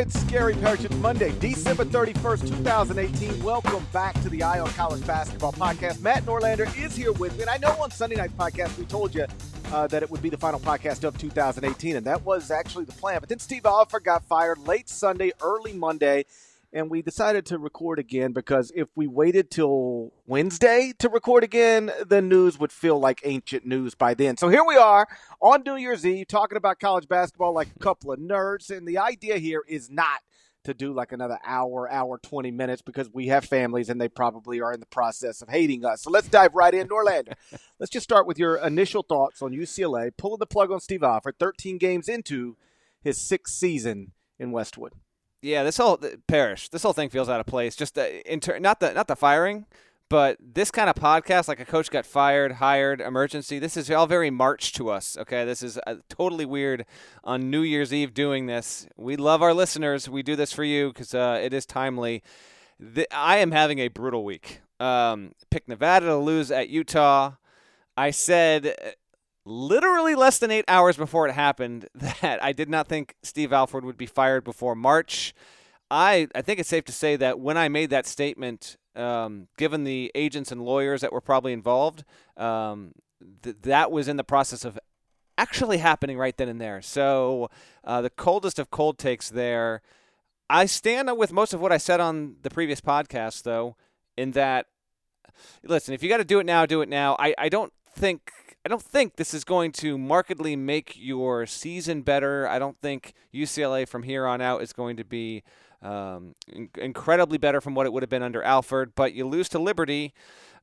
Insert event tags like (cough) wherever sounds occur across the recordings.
It's Gary Parrish. It's Monday, December 31st, 2018. Welcome back to the on College Basketball Podcast. Matt Norlander is here with me. And I know on Sunday night's podcast we told you uh, that it would be the final podcast of 2018, and that was actually the plan. But then Steve Alford got fired late Sunday, early Monday and we decided to record again because if we waited till Wednesday to record again, the news would feel like ancient news by then. So here we are on New Year's Eve talking about college basketball like a couple of nerds. And the idea here is not to do like another hour, hour, 20 minutes because we have families and they probably are in the process of hating us. So let's dive right in. Norlander, (laughs) let's just start with your initial thoughts on UCLA pulling the plug on Steve Alford 13 games into his sixth season in Westwood. Yeah, this whole Parrish, this whole thing feels out of place. Just the inter, not the not the firing, but this kind of podcast, like a coach got fired, hired, emergency. This is all very March to us. Okay, this is uh, totally weird on New Year's Eve doing this. We love our listeners. We do this for you because uh, it is timely. The, I am having a brutal week. Um, pick Nevada to lose at Utah. I said literally less than eight hours before it happened (laughs) that I did not think Steve Alford would be fired before March. I, I think it's safe to say that when I made that statement, um, given the agents and lawyers that were probably involved, um, th- that was in the process of actually happening right then and there. So uh, the coldest of cold takes there. I stand with most of what I said on the previous podcast, though, in that, listen, if you got to do it now, do it now. I, I don't think I don't think this is going to markedly make your season better. I don't think UCLA from here on out is going to be um, incredibly better from what it would have been under Alford. But you lose to Liberty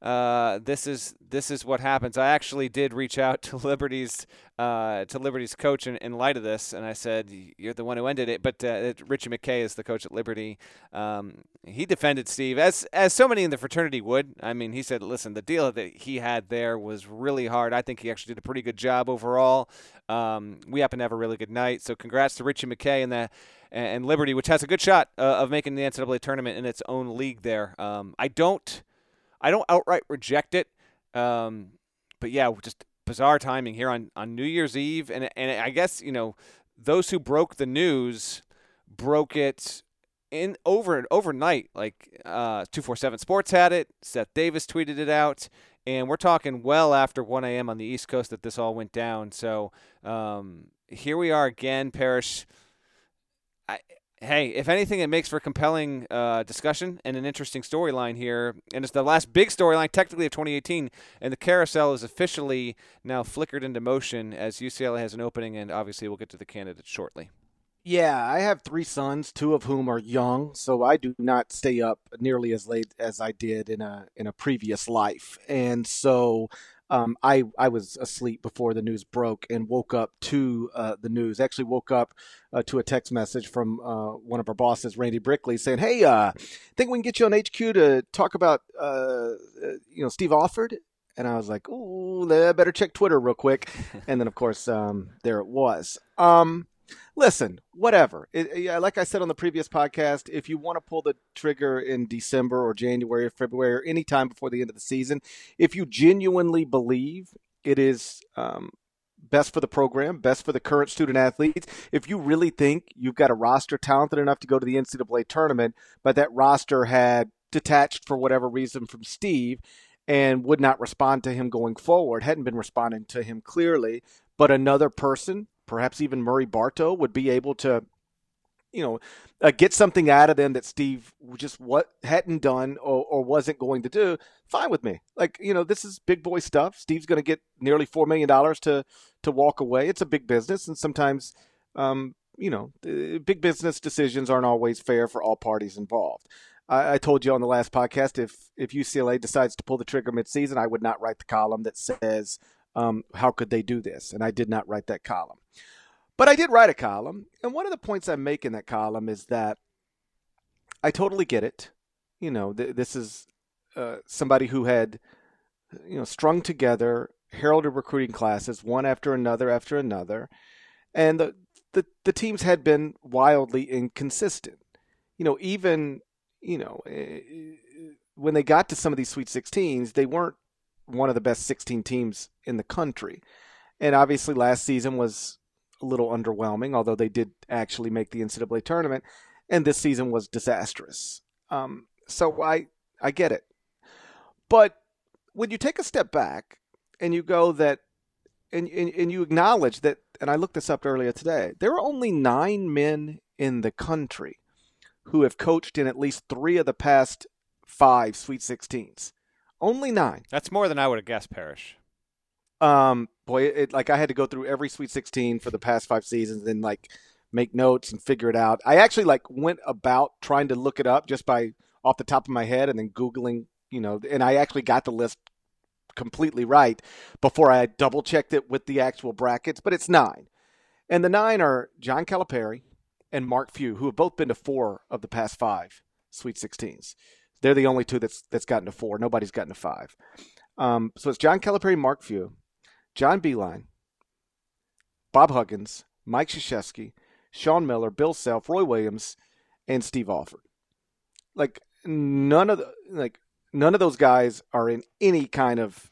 uh, this is this is what happens. I actually did reach out (laughs) to Liberty's uh, to Liberty's coach in, in light of this, and I said, "You're the one who ended it." But uh, Ritchie McKay is the coach at Liberty. Um, he defended Steve as as so many in the fraternity would. I mean, he said, "Listen, the deal that he had there was really hard. I think he actually did a pretty good job overall. Um, we happen to have a really good night. So congrats to Ritchie McKay and the." And Liberty, which has a good shot uh, of making the NCAA tournament in its own league, there. Um, I don't I don't outright reject it. Um, but yeah, just bizarre timing here on, on New Year's Eve. And, and I guess, you know, those who broke the news broke it in over overnight. Like uh, 247 Sports had it, Seth Davis tweeted it out. And we're talking well after 1 a.m. on the East Coast that this all went down. So um, here we are again, Parrish. I, hey, if anything, it makes for compelling uh, discussion and an interesting storyline here. And it's the last big storyline, technically, of 2018. And the carousel is officially now flickered into motion as UCLA has an opening, and obviously, we'll get to the candidates shortly. Yeah, I have three sons, two of whom are young, so I do not stay up nearly as late as I did in a in a previous life. And so um, I I was asleep before the news broke and woke up to uh, the news. Actually, woke up uh, to a text message from uh, one of our bosses, Randy Brickley, saying, "Hey, uh, think we can get you on HQ to talk about uh, uh, you know Steve Alford." And I was like, "Ooh, I better check Twitter real quick." and then, of course, um, there it was. Um, listen, whatever. It, like I said on the previous podcast, if you want to pull the trigger in December or January or February or any time before the end of the season, if you genuinely believe it is um, best for the program, best for the current student athletes, if you really think you've got a roster talented enough to go to the NCAA tournament, but that roster had detached for whatever reason from Steve and would not respond to him going forward, hadn't been responding to him clearly, but another person perhaps even Murry Bartow would be able to, you know, uh, get something out of them that Steve just what hadn't done or, or wasn't going to do. Fine with me. Like you know, this is big boy stuff. Steve's going to get nearly four million dollars to to walk away. It's a big business, and sometimes, um, you know, big business decisions aren't always fair for all parties involved. I, I told you on the last podcast if if UCLA decides to pull the trigger midseason, I would not write the column that says um, how could they do this? And I did not write that column. But I did write a column. And one of the points I make in that column is that I totally get it. You know, th- this is uh, somebody who had, you know, strung together heralded recruiting classes one after another after another. And the, the, the teams had been wildly inconsistent. You know, even, you know, eh, when they got to some of these Sweet 16s, they weren't one of the best 16 teams in the country. And obviously, last season was a little underwhelming, although they did actually make the NCAA tournament. and this season was disastrous. Um, so I I get it, but when you take a step back and you go that, and, and and you acknowledge that, and I looked this up earlier today, there are only nine men in the country who have coached in at least three of the past five Sweet 16s. Only nine. That's more than I would have guessed, Parrish. Um, boy, it, like I had to go through every Sweet 16 for the past five seasons and like make notes and figure it out. I actually like went about trying to look it up just by off the top of my head and then Googling, you know, and I actually got the list completely right before I double checked it with the actual brackets, but it's nine. And the nine are John Calipari and Mark Few, who have both been to four of the past five Sweet 16s. They're the only two that's that's gotten to four. Nobody's gotten to five. Um, so it's John Calipari, Mark Few, John Beilein, Bob Huggins, Mike Krzyzewski, Sean Miller, Bill Self, Roy Williams, and Steve Alford. Like none of the like none of those guys are in any kind of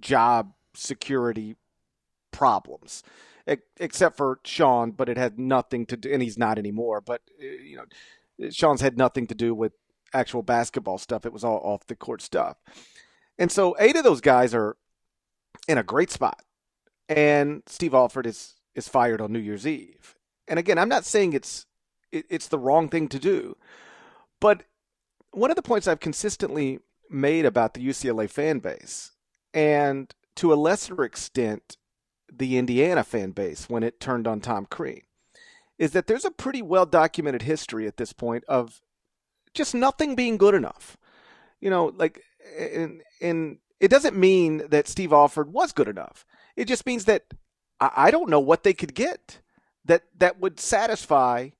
job security problems except for Sean, but it had nothing to do, and he's not anymore. But uh, you know, Sean's had nothing to do with actual basketball stuff. It was all off the court stuff. And so eight of those guys are in a great spot. And Steve Alford is is fired on New Year's Eve. And again, I'm not saying it's it, it's the wrong thing to do, but one of the points I've consistently made about the UCLA fan base, and to a lesser extent, the Indiana fan base when it turned on Tom Crean, is that there's a pretty well documented history at this point of just nothing being good enough. You know, like, and, and it doesn't mean that Steve Alford was good enough. It just means that I, don't know what they could get that that would satisfy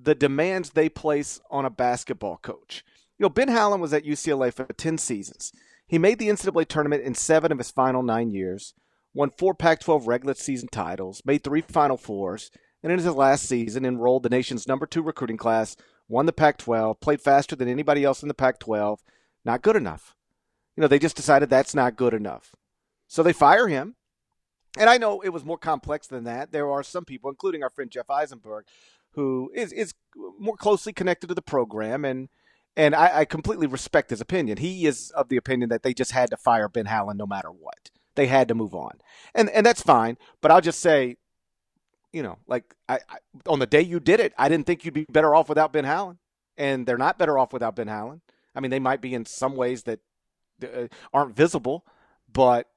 the demands they place on a basketball coach. You know, Ben Howland was at UCLA for 10 seasons. He made the NCAA tournament in seven of his final nine years, won four Pac 12 regular season titles, made three Final Fours, and in his last season enrolled the nation's number two recruiting class, won the Pac 12, played faster than anybody else in the Pac 12. Not good enough. You know, they just decided that's not good enough. So they fire him. And I know it was more complex than that. There are some people, including our friend Jeff Eisenberg, who is, is more closely connected to the program and and I, I completely respect his opinion. He is of the opinion that they just had to fire Ben Howland no matter what. They had to move on, and and that's fine. But I'll just say, you know, like I, I on the day you did it, I didn't think you'd be better off without Ben Howland, and they're not better off without Ben Howland. I mean, they might be in some ways that uh, aren't visible, but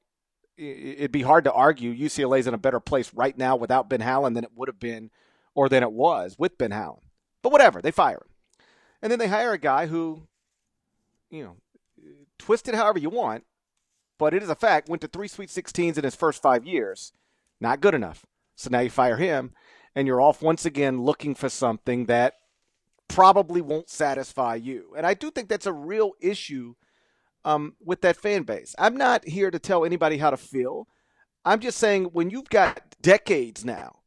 it'd be hard to argue UCLA's in a better place right now without Ben Howland than it would have been or than it was with Ben Howland. But whatever, they fire him. And then they hire a guy who, you know, twist it however you want, but it is a fact, went to three Sweet 16s in his first five years. Not good enough. So now you fire him, and you're off once again looking for something that probably won't satisfy you. And I do think that's a real issue um, with that fan base. I'm not here to tell anybody how to feel. I'm just saying when you've got decades now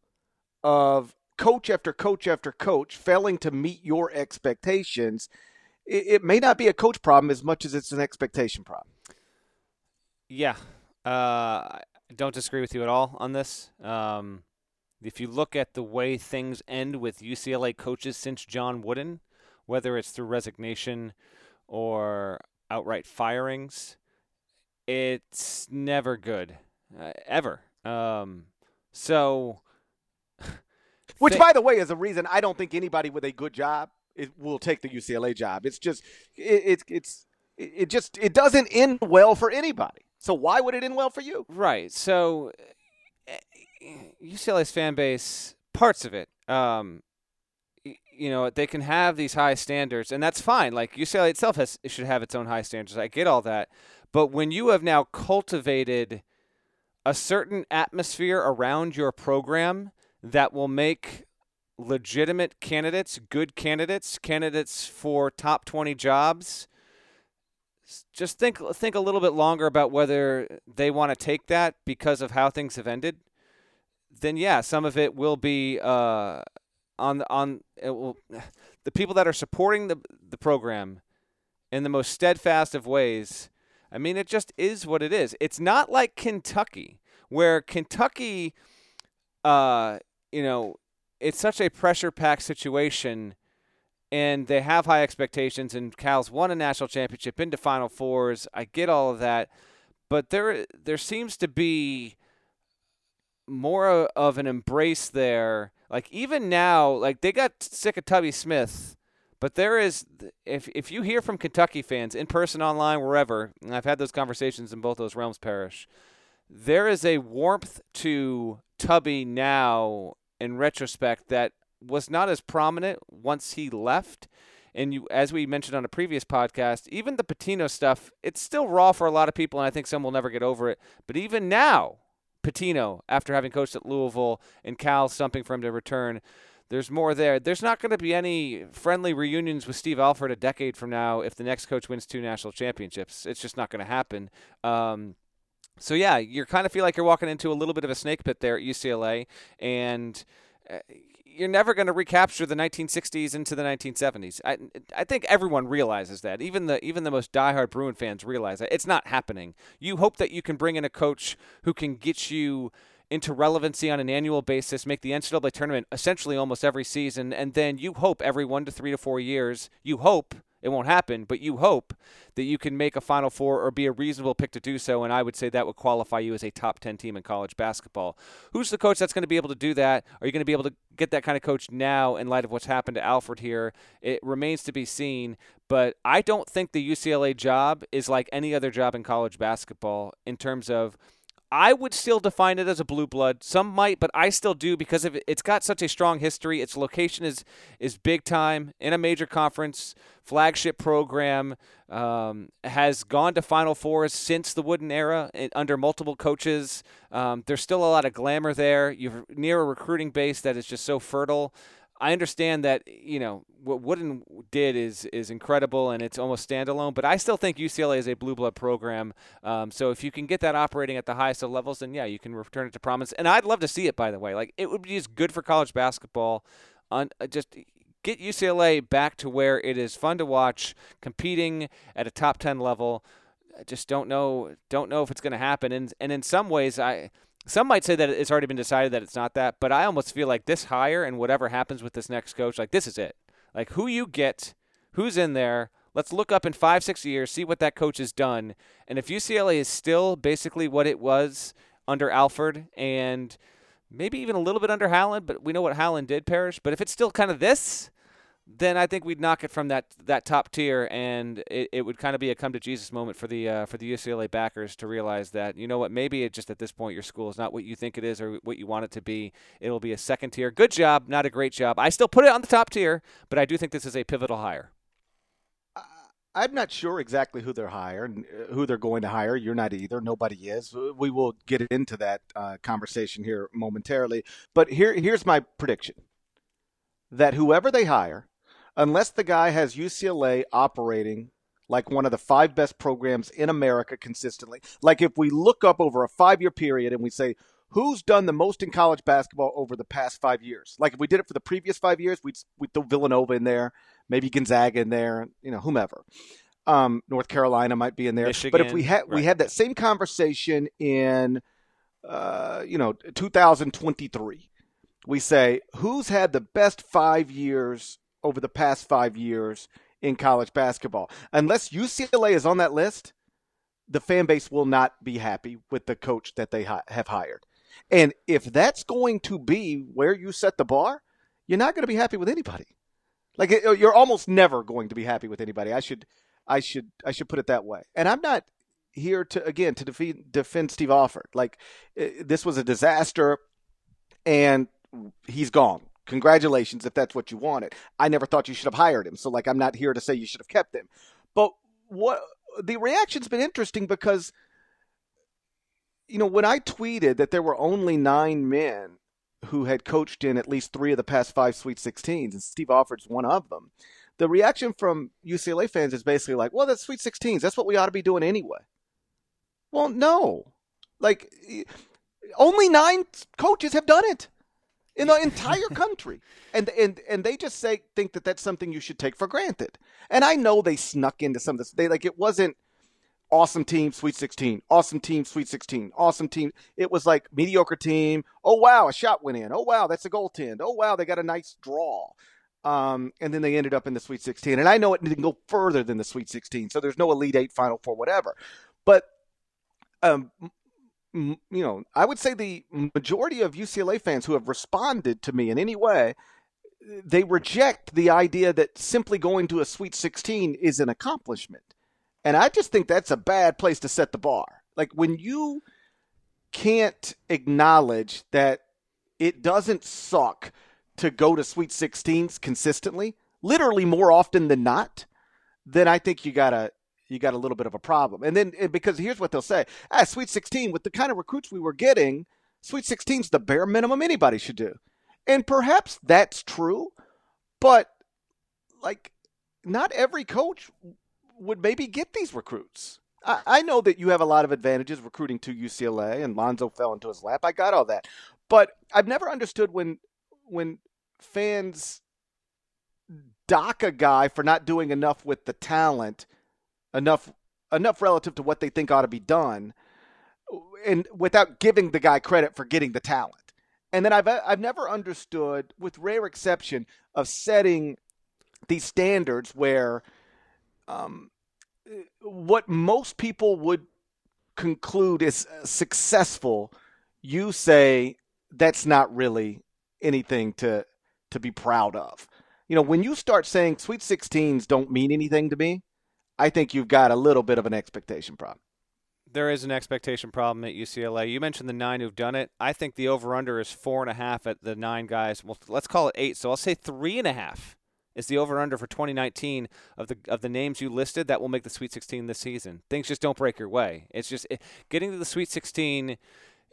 of coach after coach after coach failing to meet your expectations, it, it may not be a coach problem as much as it's an expectation problem. Yeah, uh, don't disagree with you at all on this. Um, if you look at the way things end with UCLA coaches since John Wooden, whether it's through resignation or outright firings, it's never good, uh, ever. Um, so, (laughs) which, th- by the way, is a reason I don't think anybody with a good job will take the UCLA job. It's just it, it's it's it just it doesn't end well for anybody. So why would it end well for you? Right. So UCLA's fan base, parts of it, um, you know, they can have these high standards, and that's fine. Like UCLA itself has it should have its own high standards. I get all that, but when you have now cultivated a certain atmosphere around your program that will make legitimate candidates, good candidates, candidates for top 20 jobs, just think think a little bit longer about whether they want to take that because of how things have ended. Then yeah, some of it will be uh, on on will, (sighs) the people that are supporting the the program in the most steadfast of ways. I mean, it just is what it is. It's not like Kentucky, where Kentucky, uh, you know, it's such a pressure packed situation and they have high expectations. And Cal's won a national championship, into Final Fours. I get all of that, but there there seems to be more of an embrace there. Like even now, like they got sick of Tubby Smith, but there is if if you hear from Kentucky fans in person, online, wherever, and I've had those conversations in both those realms, Parrish. There is a warmth to Tubby now in retrospect that was not as prominent once he left. And you, as we mentioned on a previous podcast, even the Pitino stuff, it's still raw for a lot of people, and I think some will never get over it. But even now, Pitino, after having coached at Louisville and Cal stumping for him to return, there's more there. There's not going to be any friendly reunions with Steve Alford a decade from now if the next coach wins two national championships. It's just not going to happen. Um, so yeah, you kind of feel like you're walking into a little bit of a snake pit there at UCLA, and uh, you're never going to recapture the 1960s into the 1970s. I, I think everyone realizes that. Even the even the most diehard Bruin fans realize that it's not happening. You hope that you can bring in a coach who can get you into relevancy on an annual basis, make the NCAA tournament essentially almost every season, and then you hope every one to three to four years, you hope it won't happen, but you hope that you can make a Final Four or be a reasonable pick to do so. And I would say that would qualify you as a top 10 team in college basketball. Who's the coach that's going to be able to do that? Are you going to be able to get that kind of coach now in light of what's happened to Alford here? It remains to be seen. But I don't think the UCLA job is like any other job in college basketball in terms of I would still define it as a blue blood. Some might, but I still do because of it. it's got such a strong history. Its location is is big time in a major conference, flagship program. Um, has gone to Final Fours since the Wooden era under multiple coaches. Um, there's still a lot of glamour there. You're near a recruiting base that is just so fertile. I understand that you know what Wooden did is is incredible and it's almost standalone, but I still think UCLA is a blue blood program. Um, so if you can get that operating at the highest of levels, then yeah, you can return it to prominence. And I'd love to see it. By the way, like it would be just good for college basketball. On uh, just get UCLA back to where it is fun to watch, competing at a top ten level. I just don't know don't know if it's going to happen. And and in some ways, I some might say that it's already been decided that it's not that, but I almost feel like this hire and whatever happens with this next coach, like this is it. Like who you get, who's in there. Let's look up in five, six years, see what that coach has done. And if UCLA is still basically what it was under Alford and maybe even a little bit under Howland, but we know what Howland did Parrish. But if it's still kind of this, then I think we'd knock it from that that top tier, and it, it would kind of be a come to Jesus moment for the uh, for the UCLA backers to realize that you know what maybe it just at this point your school is not what you think it is or what you want it to be. It'll be a second tier. Good job, not a great job. I still put it on the top tier, but I do think this is a pivotal hire. I'm not sure exactly who they're hiring, uh, who they're going to hire. You're not either. Nobody is. We will get into that uh, conversation here momentarily. But here, here's my prediction: that whoever they hire unless the guy has UCLA operating like one of the five best programs in America consistently. Like if we look up over a five year period and we say, who's done the most in college basketball over the past five years? Like if we did it for the previous five years, we'd, we'd throw Villanova in there, maybe Gonzaga in there, you know, whomever. Um, North Carolina might be in there. Michigan, but if we had right. we had that same conversation in, uh, you know, 2023, we say who's had the best five years over the past five years in college basketball. Unless UCLA is on that list, the fan base will not be happy with the coach that they ha- have hired. And if that's going to be where you set the bar, you're not going to be happy with anybody. Like you're almost never going to be happy with anybody. I should, I should, I should put it that way. And I'm not here to again to defeat, defend Steve Alford. Like eh, this was a disaster, and he's gone congratulations if that's what you wanted. I never thought you should have hired him. So like I'm not here to say you should have kept him. But what the reaction's been interesting because you know, when I tweeted that there were only 9 men who had coached in at least 3 of the past 5 Sweet 16s and Steve Alford's one of them. The reaction from UCLA fans is basically like, "Well, that's Sweet 16s. That's what we ought to be doing anyway." Well, no. Like only 9 coaches have done it in the entire country. And and and they just say think that that's something you should take for granted. And I know they snuck into some of this. They like it wasn't awesome team Sweet 16, awesome team Sweet 16, awesome team. It was like mediocre team. Oh wow, a shot went in. Oh wow, that's a goaltend. Oh wow, they got a nice draw. Um, and then they ended up in the Sweet 16. And I know it didn't go further than the Sweet 16, so there's no Elite Eight, Final Four, whatever. But, um, you know, I would say the majority of UCLA fans who have responded to me in any way, they reject the idea that simply going to a Sweet 16 is an accomplishment. And I just think that's a bad place to set the bar. Like when you can't acknowledge that it doesn't suck to go to Sweet 16s consistently, literally more often than not, then I think you gotta you got a little bit of a problem. And then because here's what they'll say: Ah, Sweet 16 with the kind of recruits we were getting, Sweet 16's the bare minimum anybody should do. And perhaps that's true, but like not every coach would maybe get these recruits. I, I know that you have a lot of advantages recruiting to UCLA, and Lonzo fell into his lap. I got all that, but I've never understood when when fans dock a guy for not doing enough with the talent, enough enough relative to what they think ought to be done, and without giving the guy credit for getting the talent. And then I've I've never understood, with rare exception, of setting these standards where um, what most people would conclude is successful, you say that's not really anything to to be proud of. You know, when you start saying Sweet 16s don't mean anything to me, I think you've got a little bit of an expectation problem. There is an expectation problem at UCLA. You mentioned the nine who've done it. I think the over under is four and a half at the nine guys. Well, let's call it eight. So I'll say three and a half is the over under for 2019 of the of the names you listed that will make the Sweet 16 this season. Things just don't break your way. It's just it, getting to the Sweet 16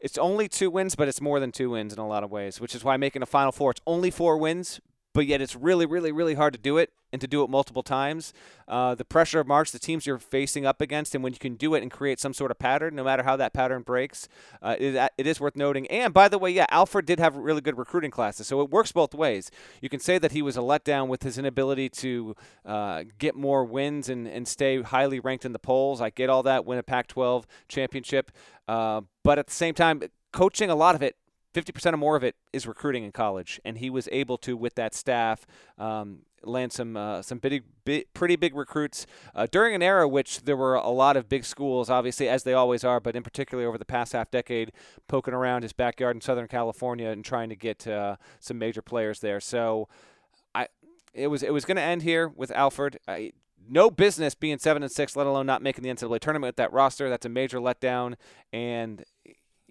it's only two wins, but it's more than two wins in a lot of ways, which is why making a Final Four, it's only four wins, but yet it's really, really, really hard to do it and to do it multiple times. Uh, the pressure of March, the teams you're facing up against, and when you can do it and create some sort of pattern, no matter how that pattern breaks, uh, it, it is worth noting. And by the way, yeah, Alford did have really good recruiting classes, so it works both ways. You can say that he was a letdown with his inability to uh, get more wins and, and stay highly ranked in the polls. I get all that, win a Pac 12 championship. Uh, but at the same time, coaching a lot of it 50% or more of it is recruiting in college, and he was able to, with that staff, um, land some uh, some big, big, pretty big recruits uh, during an era which there were a lot of big schools, obviously as they always are, but in particular over the past half decade, poking around his backyard in Southern California and trying to get uh, some major players there. So, I it was it was going to end here with Alford. I, no business being seven and six, let alone not making the NCAA tournament with that roster. That's a major letdown, and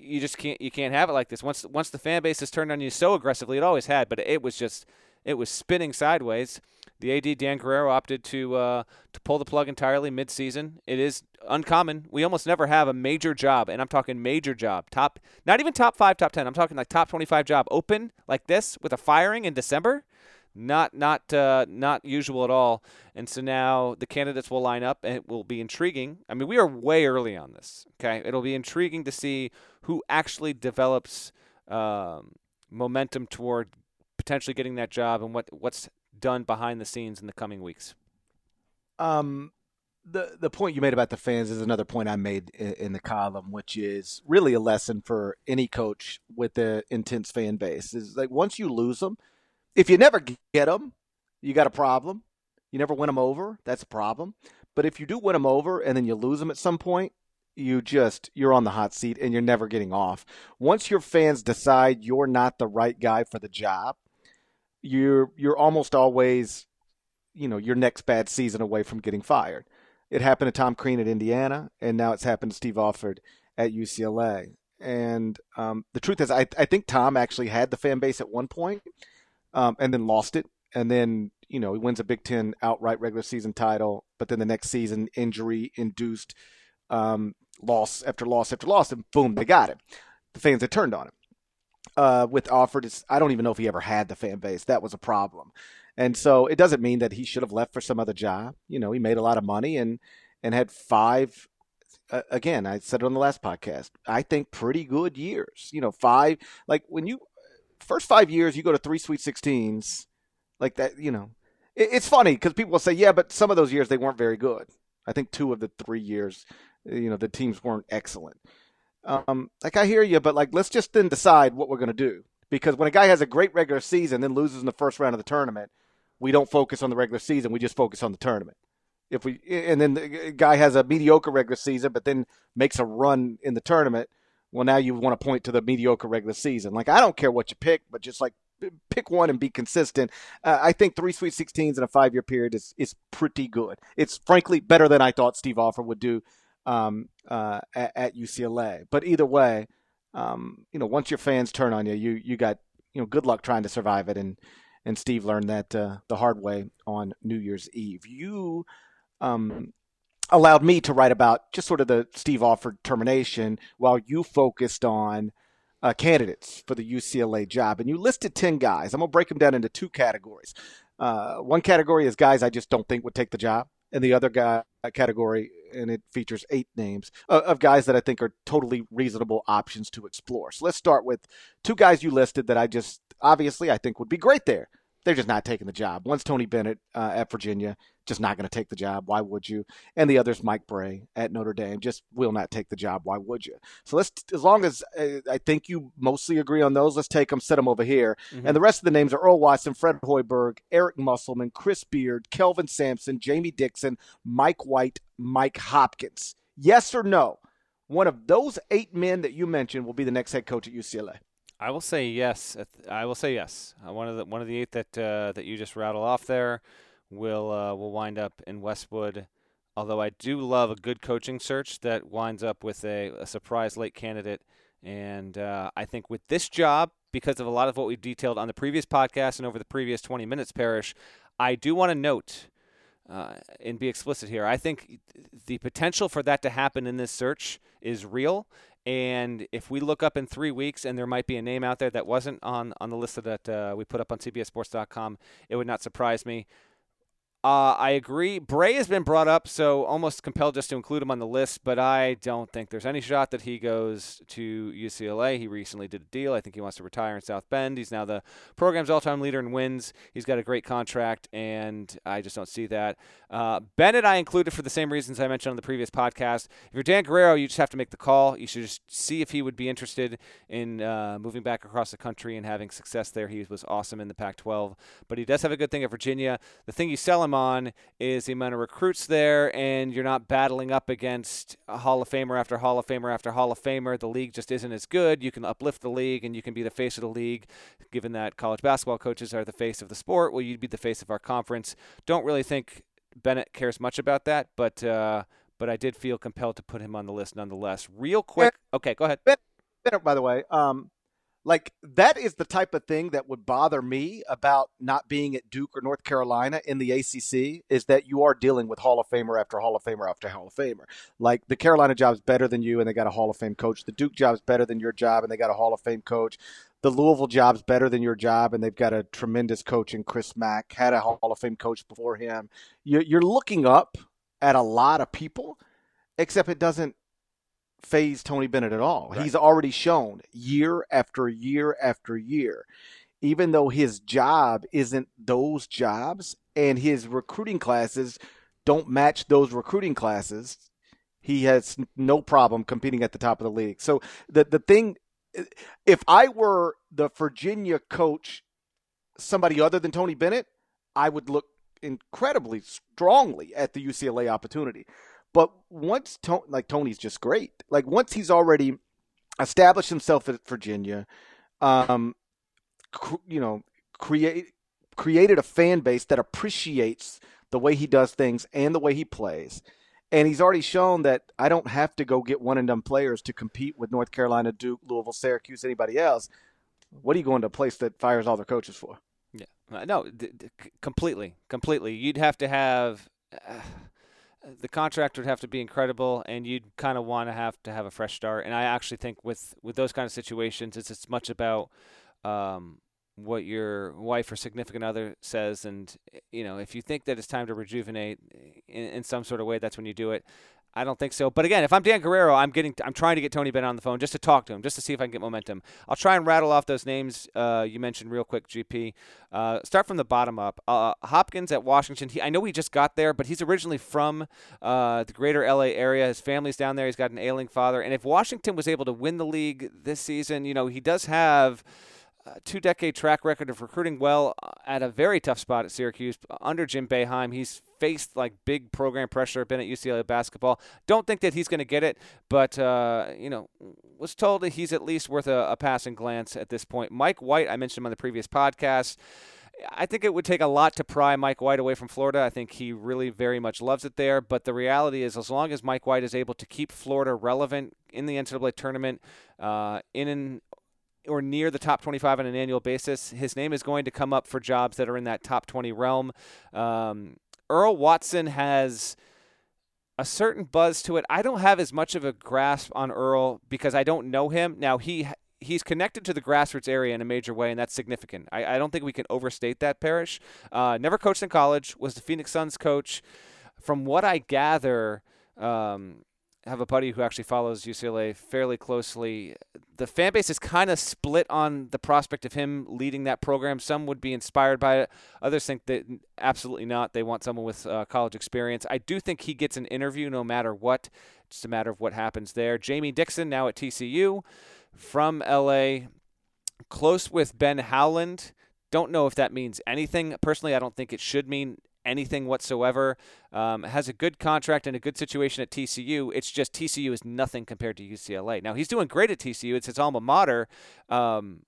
you just can't you can't have it like this. Once once the fan base has turned on you so aggressively, it always had, but it was just it was spinning sideways. The AD Dan Guerrero opted to uh, to pull the plug entirely mid-season. It is uncommon. We almost never have a major job, and I'm talking major job, top not even top five, top ten. I'm talking like top 25 job open like this with a firing in December not not uh, not usual at all. And so now the candidates will line up, and it will be intriguing. I mean, we are way early on this. Okay, it'll be intriguing to see who actually develops um, momentum toward potentially getting that job, and what what's done behind the scenes in the coming weeks. Um, the the point you made about the fans is another point I made in, in, the column, which is really a lesson for any coach with an intense fan base. Is like once you lose them, if you never get them, you got a problem. You never win them over, that's a problem. But if you do win them over and then you lose them at some point, you just you're on the hot seat and you're never getting off. Once your fans decide you're not the right guy for the job, you're you're almost always you know, your next bad season away from getting fired. It happened to Tom Crean at Indiana, and now it's happened to Steve Alford at UCLA. And um, the truth is, I, I think Tom actually had the fan base at one point, um, and then lost it. And then, you know, he wins a Big Ten outright regular season title, but then the next season, injury induced um, loss after loss after loss, and boom, they got him. The fans had turned on him. Uh, with Alford, I don't even know if he ever had the fan base. That was a problem. And so it doesn't mean that he should have left for some other job. You know, he made a lot of money and and had five uh, again, I said it on the last podcast. I think pretty good years. You know, five like when you first five years, you go to three Sweet 16s, like that, you know. It, it's funny because people will say, yeah, but some of those years they weren't very good. I think two of the three years, you know, the teams weren't excellent. Um, like I hear you, but like let's just then decide what we're going to do because when a guy has a great regular season then loses in the first round of the tournament, we don't focus on the regular season. We just focus on the tournament. If we and then the guy has a mediocre regular season, but then makes a run in the tournament. Well, now you want to point to the mediocre regular season. Like I don't care what you pick, but just like pick one and be consistent. Uh, I think three Sweet 16s in a five year period is is pretty good. It's frankly better than I thought Steve Alford would do um, uh, at, at, UCLA. But either way, um, you know, once your fans turn on you, you you got you know good luck trying to survive it. And and Steve learned that uh, the hard way on New Year's Eve. You um, allowed me to write about just sort of the Steve Alford termination while you focused on uh, candidates for the UCLA job. And you listed 10 guys. I'm going to break them down into two categories. Uh, one category is guys I just don't think would take the job. And the other guy uh, category, and it features eight names uh, of guys that I think are totally reasonable options to explore. So let's start with two guys you listed that I just obviously I think would be great there they're just not taking the job. One's Tony Bennett uh, at Virginia, just not going to take the job. Why would you? And the other's Mike Brey at Notre Dame, just will not take the job. Why would you? So let's, as long as uh, I think you mostly agree on those, let's take them, set them over here. Mm-hmm. And the rest of the names are Earl Watson, Fred Hoiberg, Eric Musselman, Chris Beard, Kelvin Sampson, Jamie Dixon, Mike White, Mike Hopkins. Yes or no? One of those eight men that you mentioned will be the next head coach at UCLA. I will say yes. I will say yes. Uh, one of the one of the eight that uh, that you just rattle off there will uh, will wind up in Westwood. Although I do love a good coaching search that winds up with a, a surprise late candidate, and uh, I think with this job, because of a lot of what we've detailed on the previous podcast and over the previous 20 minutes, Parrish, I do want to note uh, and be explicit here. I think the potential for that to happen in this search is real, and if we look up in three weeks and there might be a name out there that wasn't on, on the list that uh, we put up on CBSSports.com, it would not surprise me. Uh, I agree. Brey has been brought up, so almost compelled just to include him on the list, but I don't think there's any shot that he goes to UCLA. He recently did a deal. I think he wants to retire in South Bend. He's now the program's all time leader in wins. He's got a great contract, and I just don't see that. Uh, Bennett, I included for the same reasons I mentioned on the previous podcast. If you're Dan Guerrero, you just have to make the call. You should just see if he would be interested in uh, moving back across the country and having success there. He was awesome in the Pac 12, but he does have a good thing at Virginia. The thing you sell him on is the amount of recruits there, and you're not battling up against a Hall of Famer after Hall of Famer after Hall of Famer. The league just isn't as good. You can uplift the league, and you can be the face of the league. Given that college basketball coaches are the face of the sport, well, you'd be the face of our conference. Don't really think Bennett cares much about that, but uh, but I did feel compelled to put him on the list nonetheless. Real quick, okay, go ahead. Bennett, by the way, um, like that is the type of thing that would bother me about not being at Duke or North Carolina in the ACC is that you are dealing with Hall of Famer after Hall of Famer after Hall of Famer. Like the Carolina job's better than you and they got a Hall of Fame coach. The Duke job's better than your job and they got a Hall of Fame coach. The Louisville job's better than your job and they've got a tremendous coach in Chris Mack, had a Hall of Fame coach before him. You're looking up at a lot of people, except it doesn't faze Tony Bennett at all. Right. He's already shown year after year after year, even though his job isn't those jobs and his recruiting classes don't match those recruiting classes, he has no problem competing at the top of the league. So the the thing if I were the Virginia coach somebody other than Tony Bennett, I would look incredibly strongly at the UCLA opportunity. But once Tony, like Tony's just great. Like once he's already established himself at Virginia, um, cr- you know, create created a fan base that appreciates the way he does things and the way he plays. And he's already shown that I don't have to go get one and done players to compete with North Carolina, Duke, Louisville, Syracuse, anybody else. What are you going to a place that fires all their coaches for? Yeah, no, completely, completely. You'd have to have. Uh, the contract would have to be incredible, and you'd kind of want to have to have a fresh start. And I actually think with with those kind of situations, it's as much about um, what your wife or significant other says, and you know, if you think that it's time to rejuvenate in, in some sort of way, that's when you do it. I don't think so. But again, if I'm Dan Guerrero, I'm getting, I'm trying to get Tony Bennett on the phone just to talk to him, just to see if I can get momentum. I'll try and rattle off those names uh, you mentioned real quick, GP. Uh, start from the bottom up. Uh, Hopkins at Washington. He, I know he just got there, but he's originally from uh, the greater LA area. His family's down there. He's got an ailing father. And if Washington was able to win the league this season, you know, he does have two decade track record of recruiting well uh, at a very tough spot at Syracuse under Jim Boeheim. He's faced like big program pressure, been at UCLA basketball. Don't think that he's going to get it, but uh, you know, was told that he's at least worth a, a passing glance at this point. Mike White, I mentioned him on the previous podcast. I think it would take a lot to pry Mike White away from Florida. I think he really very much loves it there. But the reality is, as long as Mike White is able to keep Florida relevant in the NCAA tournament, uh, in an or near the top 25 on an annual basis, his name is going to come up for jobs that are in that top 20 realm. Um, Earl Watson has a certain buzz to it. I don't have as much of a grasp on Earl because I don't know him. Now he he's connected to the grassroots area in a major way, and that's significant. I, I don't think we can overstate that. Parrish uh, never coached in college, was the Phoenix Suns coach. From what I gather, um, have a buddy who actually follows UCLA fairly closely. The fan base is kind of split on the prospect of him leading that program. Some would be inspired by it. Others think that absolutely not. They want someone with uh, college experience. I do think he gets an interview no matter what. It's just a matter of what happens there. Jamie Dixon now at TCU from LA, close with Ben Howland. Don't know if that means anything. Personally, I don't think it should mean anything whatsoever. Um, has a good contract and a good situation at TCU. It's just TCU is nothing compared to UCLA. Now he's doing great at TCU. It's his alma mater. Um,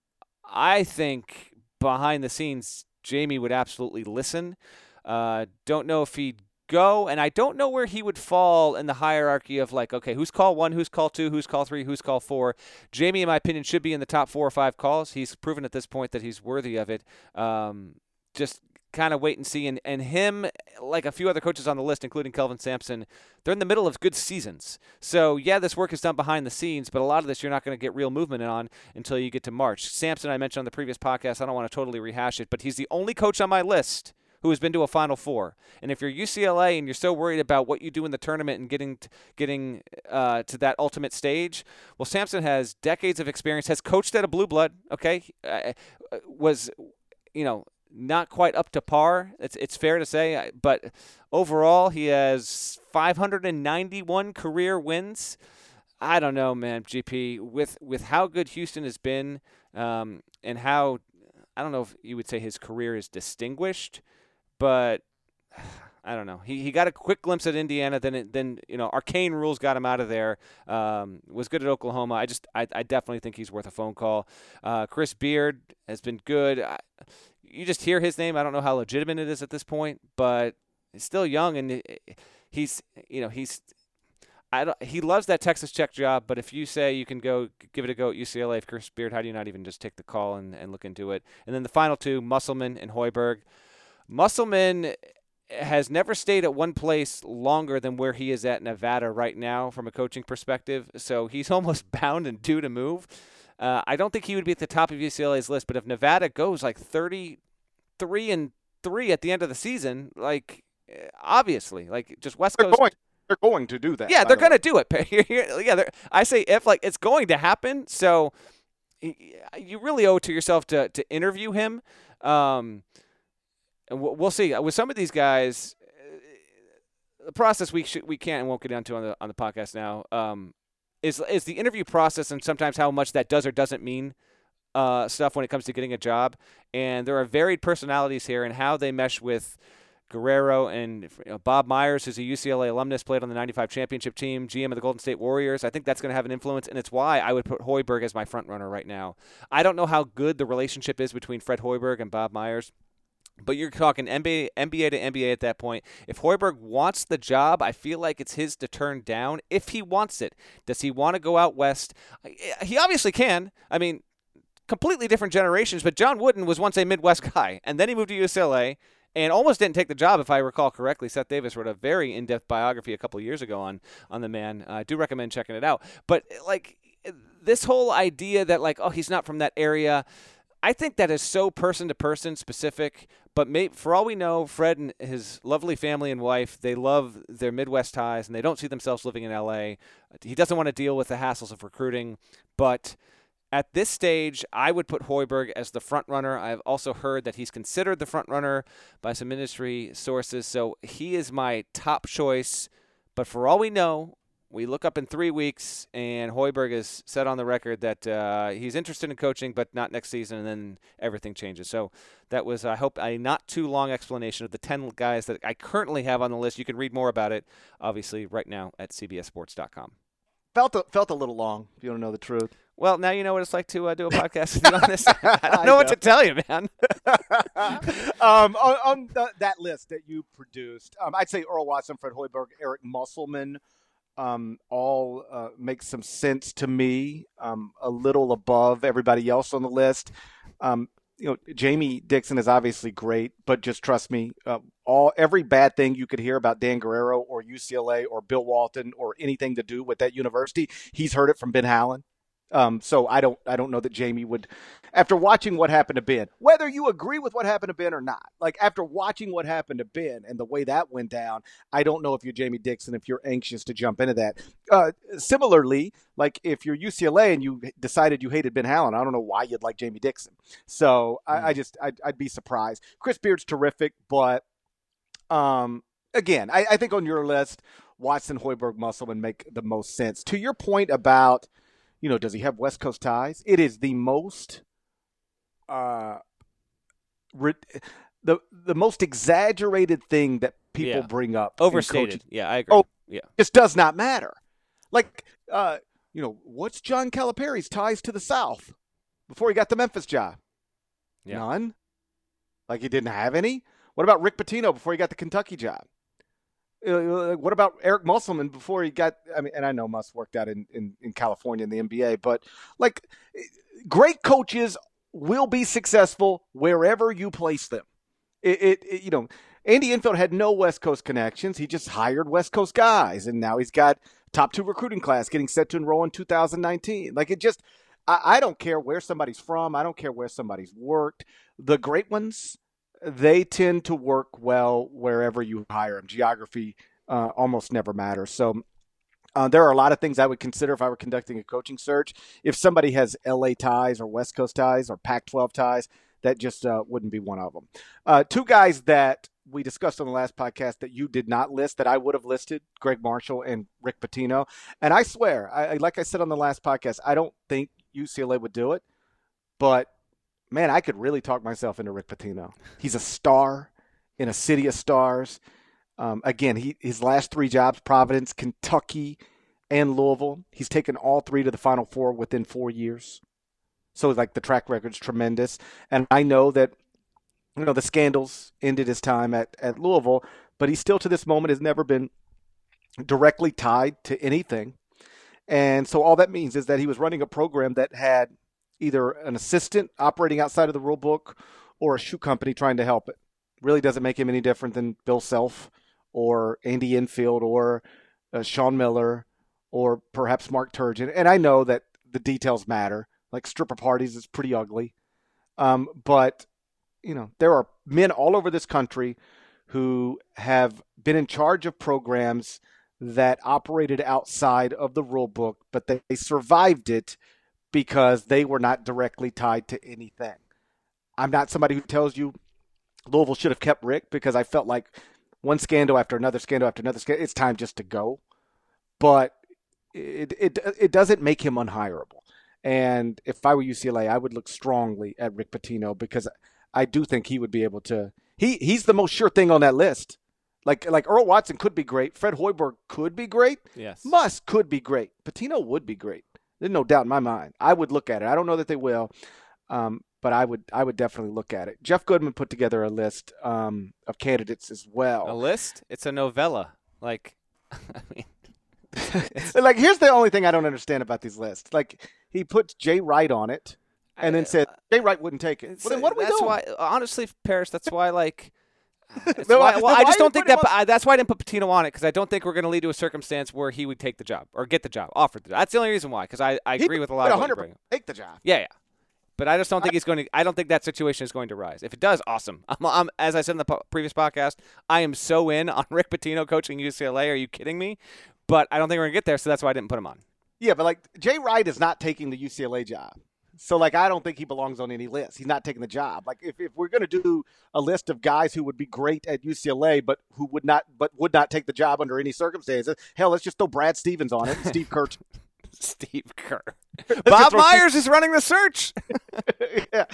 I think behind the scenes, Jamie would absolutely listen. Uh, don't know if he'd go, and I don't know where he would fall in the hierarchy of like, okay, who's call one, who's call two, who's call three, who's call four. Jamie, in my opinion, should be in the top four or five calls. He's proven at this point that he's worthy of it. Um, just kind of wait and see. And, and him, like a few other coaches on the list, including Kelvin Sampson, they're in the middle of good seasons. So, yeah, this work is done behind the scenes, but a lot of this you're not going to get real movement on until you get to March. Sampson, I mentioned on the previous podcast, I don't want to totally rehash it, but he's the only coach on my list who has been to a Final Four. And if you're UCLA and you're so worried about what you do in the tournament and getting getting uh, to that ultimate stage, well, Sampson has decades of experience, has coached at a blue blood. Okay, uh, uh was you know not quite up to par. It's it's fair to say, but overall he has 591 career wins. I don't know, man. GP with with how good Houston has been, um, and how I don't know if you would say his career is distinguished, but (sighs) I don't know. He, he got a quick glimpse at Indiana, then it, then you know arcane rules got him out of there. Um, was good at Oklahoma. I just I, I definitely think he's worth a phone call. Uh, Chris Beard has been good. I, you just hear his name. I don't know how legitimate it is at this point, but he's still young and he's you know he's I don't, he loves that Texas Tech job, but if you say you can go give it a go at UCLA, if Chris Beard, how do you not even just take the call and, and look into it? And then the final two, Musselman and Hoiberg. Musselman has never stayed at one place longer than where he is at Nevada right now from a coaching perspective, so he's (laughs) almost bound and due to move. Uh, I don't think he would be at the top of UCLA's list, but if Nevada goes like 33 and 3 at the end of the season, like obviously, like just West they're Coast. Going, they're going to do that. Yeah, they're going to do it. (laughs) yeah, I say if like it's going to happen. So you really owe it to yourself to to interview him. Um, and we'll see with some of these guys. The process we should we can't and won't get into on the on the podcast now. Um, is is the interview process and sometimes how much that does or doesn't mean uh, stuff when it comes to getting a job. And there are varied personalities here and how they mesh with Guerrero and you know, Bob Myers, who's a UCLA alumnus, played on the 95 championship team, GM of the Golden State Warriors. I think that's going to have an influence, and it's why I would put Hoiberg as my front runner right now. I don't know how good the relationship is between Fred Hoiberg and Bob Myers. But you're talking NBA, NBA to NBA at that point. If Hoiberg wants the job, I feel like it's his to turn down if he wants it. Does he want to go out west? He obviously can. I mean, completely different generations, but John Wooden was once a Midwest (laughs) guy, and then he moved to UCLA and almost didn't take the job, if I recall correctly. Seth Davis wrote a very in-depth biography a couple years ago on on the man. I do recommend checking it out. But like this whole idea that like, oh, he's not from that area. I think that is so person to person specific. But may, for all we know, Fred and his lovely family and wife, they love their Midwest ties and they don't see themselves living in LA. He doesn't want to deal with the hassles of recruiting. But at this stage, I would put Hoiberg as the front runner. I've also heard that he's considered the front runner by some industry sources. So he is my top choice. But for all we know, we look up in three weeks, and Hoiberg has said on the record that uh, he's interested in coaching, but not next season, and then everything changes. So that was, I hope, a not too long explanation of the 10 guys that I currently have on the list. You can read more about it, obviously, right now at CBSSports.com. Felt a, felt a little long, if you want to know the truth. Well, now you know what it's like to uh, do a (laughs) podcast with you on this. (laughs) I don't know, what to tell you, man. (laughs) um, on, on the, that list that you produced, um, I'd say Earl Watson, Fred Hoiberg, Eric Musselman, um, all uh, make some sense to me. Um, a little above everybody else on the list. Um, you know, Jamie Dixon is obviously great, but just trust me, uh, all every bad thing you could hear about Dan Guerrero or UCLA or Bill Walton or anything to do with that university, he's heard it from Ben Howland. Um, so I don't I don't know that Jamie would after watching what happened to Ben, whether you agree with what happened to Ben or not, like after watching what happened to Ben and the way that went down, I don't know if you're Jamie Dixon if you're anxious to jump into that. Uh, similarly, like if you're UCLA and you decided you hated Ben Howland, I don't know why you'd like Jamie Dixon. So I, I mm. just I'd, I'd, be surprised. Chris Beard's terrific, but um, again, I, I think on your list, Watson, Hoiberg, Musselman make the most sense. To your point about you know, does he have West Coast ties? It is the most uh re- the the most exaggerated thing that people yeah. bring up. Overstated. Yeah, I agree. Oh, yeah. This does not matter. Like uh, you know, what's John Calipari's ties to the South before he got the Memphis job? Yeah. None. Like he didn't have any. What about Rick Pitino before he got the Kentucky job? What about Eric Musselman before he got? I mean, and I know Muss worked out in, in, in California in the NBA, but like great coaches will be successful wherever you place them. It, it, it, you know, Andy Enfield had no West Coast connections. He just hired West Coast guys, and now he's got top two recruiting class getting set to enroll in 2019. Like it just, I, I don't care where somebody's from. I don't care where somebody's worked. The great ones they tend to work well wherever you hire them. Geography uh, almost never matters. So uh, there are a lot of things I would consider if I were conducting a coaching search. If somebody has LA ties or West Coast ties or Pac 12 ties, that just uh, wouldn't be one of them. Uh, two guys that we discussed on the last podcast that you did not list that I would have listed Gregg Marshall and Rick Pitino. And I swear, I, like I said on the last podcast, I don't think UCLA would do it, but man, I could really talk myself into Rick Pitino. He's a star in a city of stars. Um, again, he his last three jobs: Providence, Kentucky, and Louisville. He's taken all three to the Final Four within four years. So, like the track record's tremendous. And I know that you know the scandals ended his time at at Louisville, but he still to this moment has never been directly tied to anything. And so all that means is that he was running a program that had either an assistant operating outside of the rule book or a shoe company trying to help it. Really doesn't make him any different than Bill Self or Andy Enfield or uh, Sean Miller or perhaps Mark Turgeon. And I know that the details matter. Like stripper parties is pretty ugly. Um, but, you know, there are men all over this country who have been in charge of programs that operated outside of the rule book, but they, they survived it because they were not directly tied to anything. I'm not somebody who tells you Louisville should have kept Rick because I felt like one scandal after another scandal after another scandal, it's time just to go. But it it it doesn't make him unhireable. And if I were UCLA, I would look strongly at Rick Pitino because I do think he would be able to. He he's the most sure thing on that list. Like like Earl Watson could be great. Fred Hoiberg could be great. Yes. Muss could be great. Pitino would be great. There's no doubt in my mind. I would look at it. I don't know that they will, um, but I would I would definitely look at it. Jeff Goodman put together a list um, of candidates as well. A list? It's a novella. Like, (laughs) I mean. (laughs) like here's the only thing I don't understand about these lists. Like he put Jay Wright on it, and then said Jay Wright wouldn't take it. Well, then what are we that's doing? Why, honestly, Parrish. That's why like why, well, I just don't think that. I, that's why I didn't put Pitino on it because I don't think we're going to lead to a circumstance where he would take the job or get the job, offered the job. That's the only reason why. Because I, I agree with a lot of what you Take the job. Yeah, yeah. But I just don't think he's going to. I don't think that situation is going to rise. If it does, awesome. (laughs) I'm, I'm as I said in the po- previous podcast, I am so in on (laughs) Rick Pitino coaching UCLA. Are you kidding me? But I don't think we're going to get there, so that's why I didn't put him on. Yeah, but like Jay Wright is not taking the UCLA job. So like I don't think he belongs on any list. He's not taking the job. Like if, if we're gonna do a list of guys who would be great at UCLA but who would not but would not take the job under any circumstances, hell, let's just throw Brad Stevens on it. Steve Kerr. (laughs) Steve Kerr. (laughs) Bob Myers Steve- is running the search. (laughs) yeah.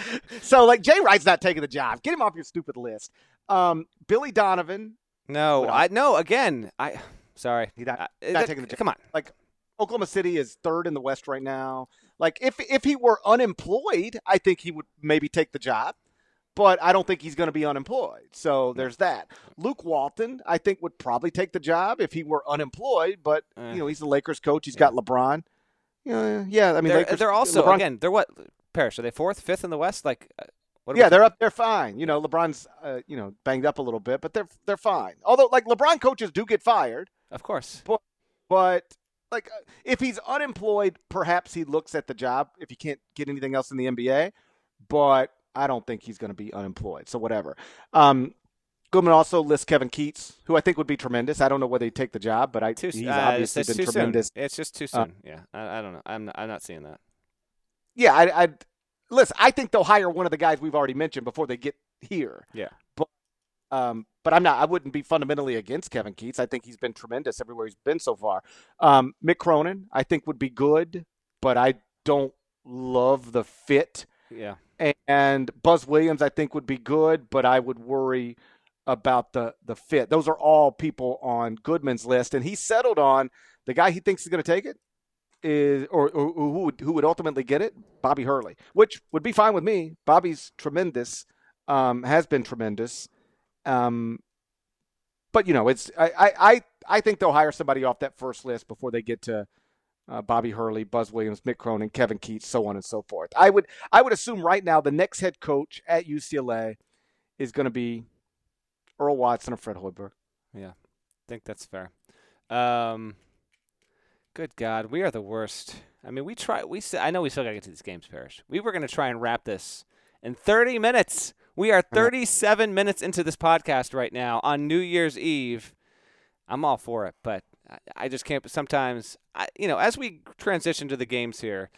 So like Jay Wright's not taking the job. Get him off your stupid list. Um, Billy Donovan. No, I no again. I sorry. He's not, uh, not taking the job. Come on. Like Oklahoma City is third in the West right now. Like if if he were unemployed, I think he would maybe take the job. But I don't think he's going to be unemployed. So there's that. Luke Walton, I think, would probably take the job if he were unemployed. But uh, you know, he's the Lakers coach. He's got LeBron. Yeah, yeah. I mean, they're, Lakers, they're also LeBron, again. They're what? Parrish? Are they fourth, fifth in the West? Like, uh, yeah, they're up. They're fine. You know, LeBron's uh, you know banged up a little bit, but they're they're fine. Although, like LeBron coaches do get fired, of course. But but like uh, if he's unemployed, perhaps he looks at the job if he can't get anything else in the NBA. But I don't think he's going to be unemployed. So whatever. Um, Goodman also lists Kevin Keatts, who I think would be tremendous. I don't know whether he'd take the job, but I too, he's uh, obviously been tremendous. Soon. It's just too uh, soon. Uh, yeah, I, I, don't know. I'm not, I'm not seeing that. Yeah, I, I listen. I think they'll hire one of the guys we've already mentioned before they get here. Yeah, um, but I'm not. I wouldn't be fundamentally against Kevin Keatts. I think he's been tremendous everywhere he's been so far. Um, Mick Cronin, I think would be good, but I don't love the fit. Yeah. And Buzz Williams, I think would be good, but I would worry about the the fit. Those are all people on Goodman's list, and he settled on the guy he thinks is going to take it is, or, or, who would who would ultimately get it, Bobby Hurley, which would be fine with me. Bobby's tremendous, um, has been tremendous. Um, but you know, it's I, I I think they'll hire somebody off that first list before they get to uh, Bobby Hurley, Buzz Williams, Mick Cronin, Kevin Keatts, so on and so forth. I would I would assume right now the next head coach at UCLA is going to be Earl Watson or Fred Hoiberg. Yeah, I think that's fair. Um, good God, we are the worst. I mean, we try. We I know we still got to get to these games, Parrish. We were going to try and wrap this in 30 minutes. We are 37 minutes into this podcast right now on New Year's Eve. I'm all for it, but I just can't. Sometimes, I, you know, as we transition to the games here,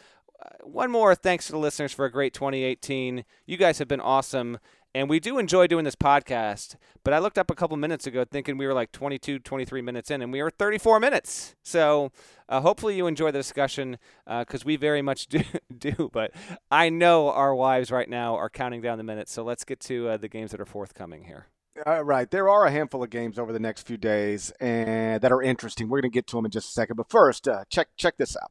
uh, one more thanks to the listeners for a great 2018. You guys have been awesome. And we do enjoy doing this podcast, but I looked up a couple minutes ago thinking we were like 22, 23 minutes in, and we were 34 minutes. So uh, hopefully you enjoy the discussion because uh, we very much (laughs) do, do. But I know our wives right now are counting down the minutes. So let's get to uh, the games that are forthcoming here. All right. There are a handful of games over the next few days and that are interesting. We're going to get to them in just a second. But first, uh, check check this out.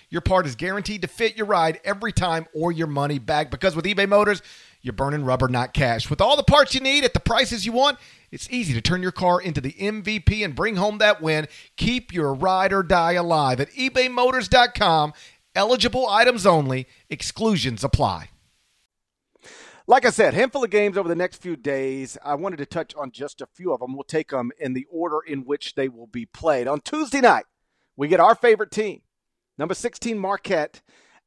your part is guaranteed to fit your ride every time or your money back because with eBay Motors, you're burning rubber, not cash. With all the parts you need at the prices you want, it's easy to turn your car into the MVP and bring home that win. Keep your ride or die alive at ebaymotors.com. Eligible items only, exclusions apply. Like I said, handful of games over the next few days. I wanted to touch on just a few of them. We'll take them in the order in which they will be played. On Tuesday night, we get our favorite team, Number 16, Marquette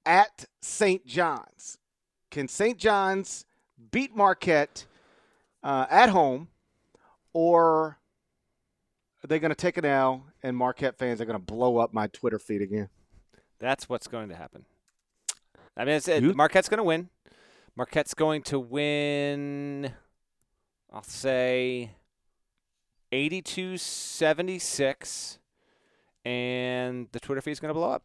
at St. John's. Can St. John's beat Marquette uh, at home, or are they going to take an L and Marquette fans are going to blow up my Twitter feed again? That's what's going to happen. I mean, it, Marquette's going to win. Marquette's going to win, I'll say 82 76, and the Twitter feed is going to blow up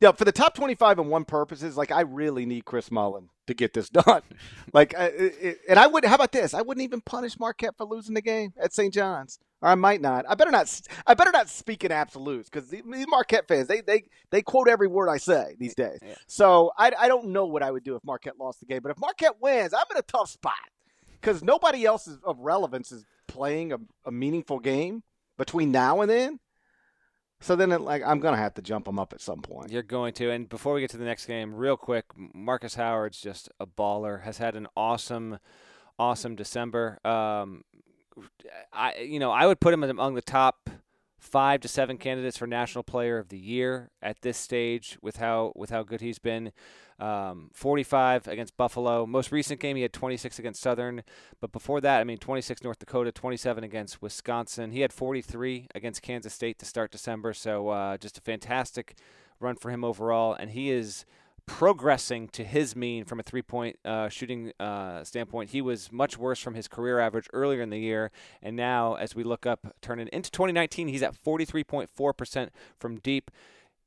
yeah, for the top 25 and one purposes, like I really need Chris Mullin to get this (laughs) done. like, it, and I would. How about this? I wouldn't even punish Marquette for losing the game at St. John's, or I might not. I better not. I better not speak in absolutes because these Marquette fans they they they quote every word I say these days. Yeah. So I I don't know what I would do if Marquette lost the game, but if Marquette wins, I'm in a tough spot because nobody else is, of relevance is playing a, a meaningful game between now and then. So then, it, like, I'm gonna have to jump them up at some point. You're going to. And before we get to the next game, real quick, Marcus Howard's just a baller. Has had an awesome, awesome December. Um, I, you know, I would put him among the top five to seven candidates for National Player of the Year at this stage with how with how good he's been. Um, 45 against Buffalo. Most recent game he had 26 against Southern, but before that, I mean 26 North Dakota, 27 against Wisconsin. He had 43 against Kansas State to start December. So uh, just a fantastic run for him overall, and he is progressing to his mean from a three point uh, shooting uh, standpoint. He was much worse from his career average earlier in the year. And now, as we look up, turning into 2019, he's at 43.4% from deep.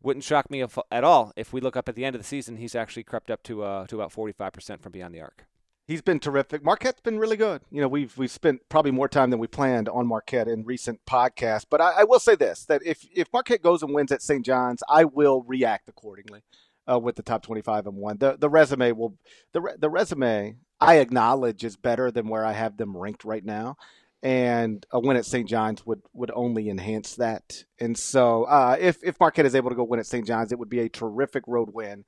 Wouldn't shock me if, at all if we look up at the end of the season, he's actually crept up to uh, to about 45% from beyond the arc. He's been terrific. Marquette's been really good. You know, we've we've spent probably more time than we planned on Marquette in recent podcasts. But I, I will say this: that if if Marquette goes and wins at St. John's, I will react accordingly uh, with the top 25 and one. The the resume will the the resume I acknowledge is better than where I have them ranked right now, and a win at St. John's would would only enhance that. And so uh, if if Marquette is able to go win at St. John's, it would be a terrific road win,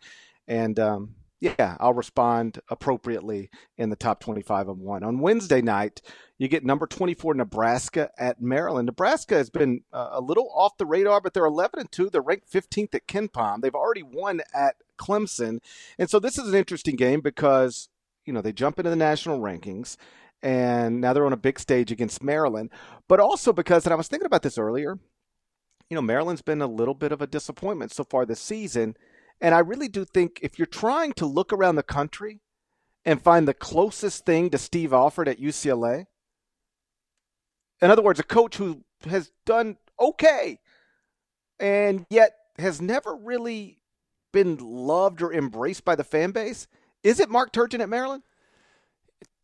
and um, yeah, I'll respond appropriately in the top 25 and one. On Wednesday night, you get number 24 Nebraska at Maryland. Nebraska has been uh, a little off the radar, but they're 11 and 2. They're ranked 15th at KenPom. They've already won at Clemson. And so this is an interesting game because, you know, they jump into the national rankings and now they're on a big stage against Maryland, but also because, and I was thinking about this earlier, you know, Maryland's been a little bit of a disappointment so far this season. And I really do think if you're trying to look around the country and find the closest thing to Steve Alford at UCLA, in other words, a coach who has done okay and yet has never really been loved or embraced by the fan base, is it Mark Turgeon at Maryland?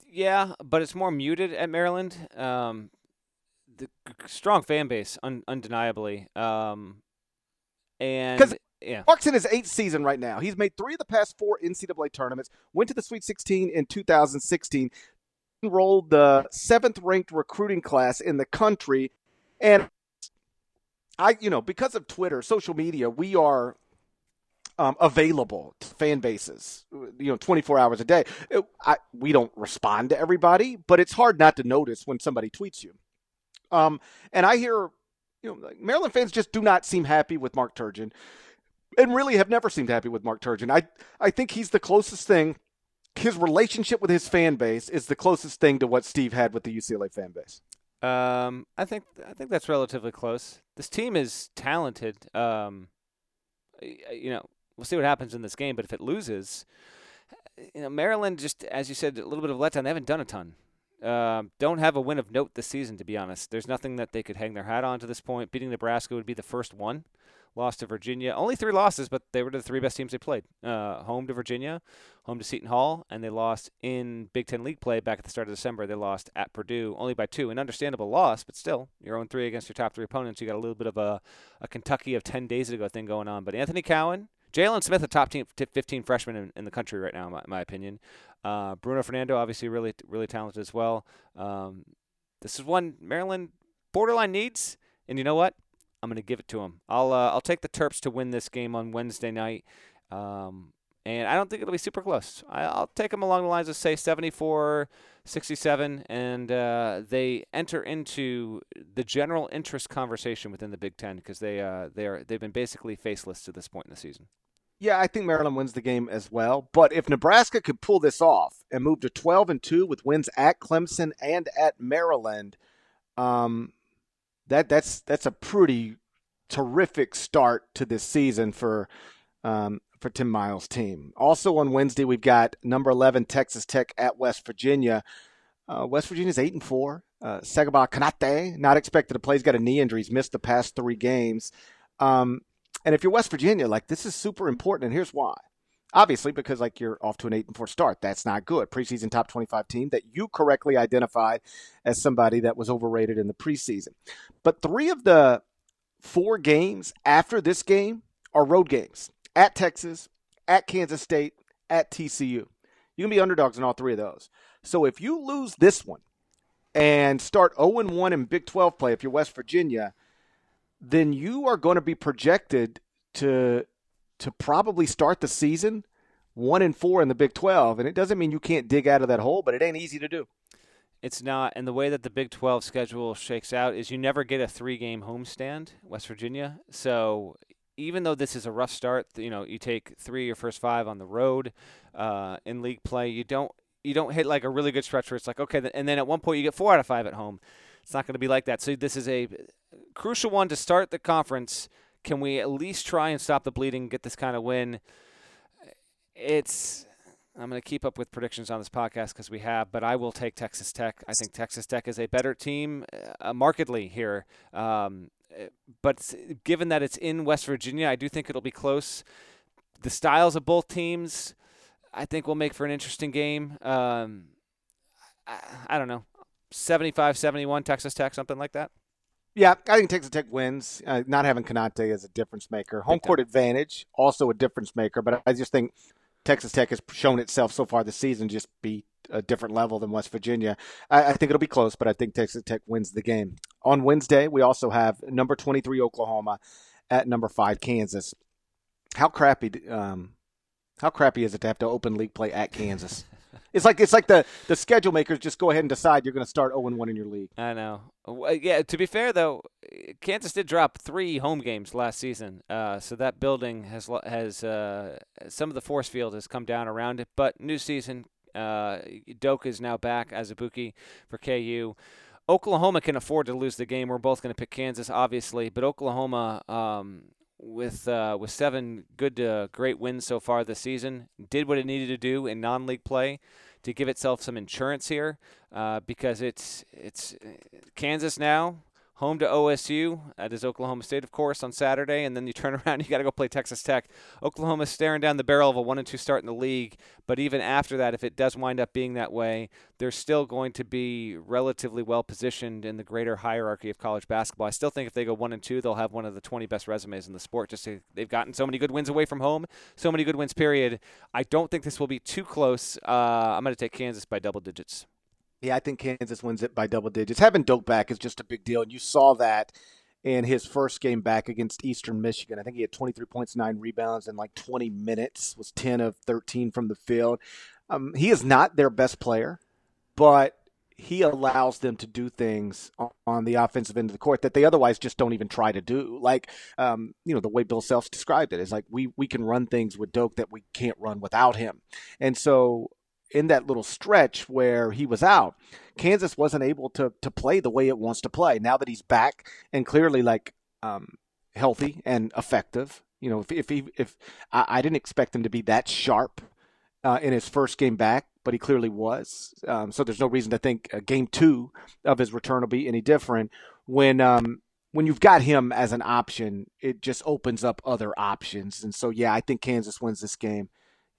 Yeah, but it's more muted at Maryland. Um, the strong fan base, un- undeniably. Um, and yeah. Mark's in his eighth season right now. He's made three of the past four NCAA tournaments. Went to the Sweet 16 in 2016. Enrolled the seventh ranked recruiting class in the country, and I, you know, because of Twitter, social media, we are um, available to fan bases, you know, 24 hours a day. It, I, we don't respond to everybody, but it's hard not to notice when somebody tweets you. Um, and I hear, you know, Maryland fans just do not seem happy with Mark Turgeon and really have never seemed happy with Mark Turgeon. I I think he's the closest thing. His relationship with his fan base is the closest thing to what Steve had with the UCLA fan base. Um, I think I think that's relatively close. This team is talented. Um, you know, we'll see what happens in this game. But if it loses, you know, Maryland just as you said, a little bit of letdown. They haven't done a ton. Um, don't have a win of note this season, to be honest. There's nothing that they could hang their hat on to this point. Beating Nebraska would be the first one lost to Virginia. Only three losses, but they were the three best teams they played. Uh, home to Virginia, home to Seton Hall, and they lost in Big Ten League play back at the start of December. They lost at Purdue, only by two. An understandable loss, but still, your own three against your top three opponents. You got a little bit of a, a Kentucky of 10 days ago thing going on. But Anthony Cowan, Jalen Smith, a top team, 15 freshman in, in the country right now, in my, my opinion. Uh, Bruno Fernando, obviously really, really talented as well. Um, this is one Maryland borderline needs. And you know what? I'm going to give it to them. I'll uh, I'll take the Terps to win this game on Wednesday night, um, and I don't think it'll be super close. I, will take them along the lines of say 74, 67, and uh, they enter into the general interest conversation within the Big Ten because they uh, they are they've been basically faceless to this point in the season. Yeah, I think Maryland wins the game as well. But if Nebraska could pull this off and move to 12 and 2 with wins at Clemson and at Maryland, um, that that's that's a pretty terrific start to this season for um, for Tim Miles' team. Also on Wednesday, we've got number eleven Texas Tech at West Virginia. Uh, West Virginia's eight and four. Uh, Sagaba Konate not expected to play. He's got a knee injury. He's missed the past three games. Um, and if you're West Virginia, like this is super important, and here's why obviously because like you're off to an 8 and 4 start. That's not good. Preseason top 25 team that you correctly identified as somebody that was overrated in the preseason. But three of the four games after this game are road games at texas at kansas state at tcu you can be underdogs in all three of those. So if you lose this one and start 0 1 in big 12 play if you're west virginia then you are going to be projected to to probably start the season one and four in the Big Twelve. And it doesn't mean you can't dig out of that hole, but it ain't easy to do. It's not, and the way that the Big 12 schedule shakes out is you never get a three-game homestand, West Virginia. So even though this is a rough start, you know, you take three your first five on the road uh, in league play. You don't you don't hit like a really good stretch where it's like okay, and then at one point you get four out of five at home. It's not going to be like that. So this is a crucial one to start the conference. Can we at least try and stop the bleeding, and get this kind of win? It's I'm going to keep up with predictions on this podcast because we have, but I will take Texas Tech. I think Texas Tech is a better team uh, markedly here. Um, but given that it's in West Virginia, I do think it'll be close. The styles of both teams, I think, will make for an interesting game. Um, I, I don't know, 75 71, Texas Tech, something like that. Yeah, I think Texas Tech wins. Uh, not having Konate as a difference maker. Home court advantage, also a difference maker. But I just think Texas Tech has shown itself so far this season just be a different level than West Virginia. I, I, think it'll be close, but I think Texas Tech wins the game. On Wednesday, we also have number 23 Oklahoma at number five Kansas. How crappy, um, how crappy is it to have to open league play at Kansas? (laughs) It's like it's like the the schedule makers just go ahead and decide you're going to start 0 1 in your league. I know. Yeah. To be fair though, Kansas did drop three home games last season, uh, so that building has has uh, some of the force field has come down around it. But new season, uh, Doak is now back as a bookie for KU. Oklahoma can afford to lose the game. We're both going to pick Kansas, obviously, but Oklahoma, um, with uh, with seven good to great wins so far this season, did what it needed to do in non-league play to give itself some insurance here uh, because it's it's Kansas now home to OSU. That is Oklahoma State, of course, on Saturday, and then you turn (laughs) around, you got to go play Texas Tech. Oklahoma's staring down the barrel of a one and two start in the league, but even after that, if it does wind up being that way, they're still going to be relatively well positioned in the greater hierarchy of college basketball. I still think if they go one and two, they'll have one of the 20 best resumes in the sport. Just they've gotten so many good wins away from home, so many good wins. Period. I don't think this will be too close. Uh, I'm going to take Kansas by double digits. Yeah, I think Kansas wins it by double digits. Having Doak back is just a big deal, and you saw that in his first game back against Eastern Michigan. I think he had 23 points, nine rebounds in like 20 minutes, was 10 of 13 from the field. Um, he is not their best player, but he allows them to do things on the offensive end of the court that they otherwise just don't even try to do. Like, um, you know, the way Bill Self described it is like we we can run things with Doak that we can't run without him, and so in that little stretch where he was out, Kansas wasn't able to to play the way it wants to play. Now that he's back and clearly like um, healthy and effective, you know, if if he, if I, I, didn't expect him to be that sharp uh, in his first game back, but he clearly was. Um, so there's no reason to think uh, game two of his return will be any different. When um, when you've got him as an option, it just opens up other options. And so yeah, I think Kansas wins this game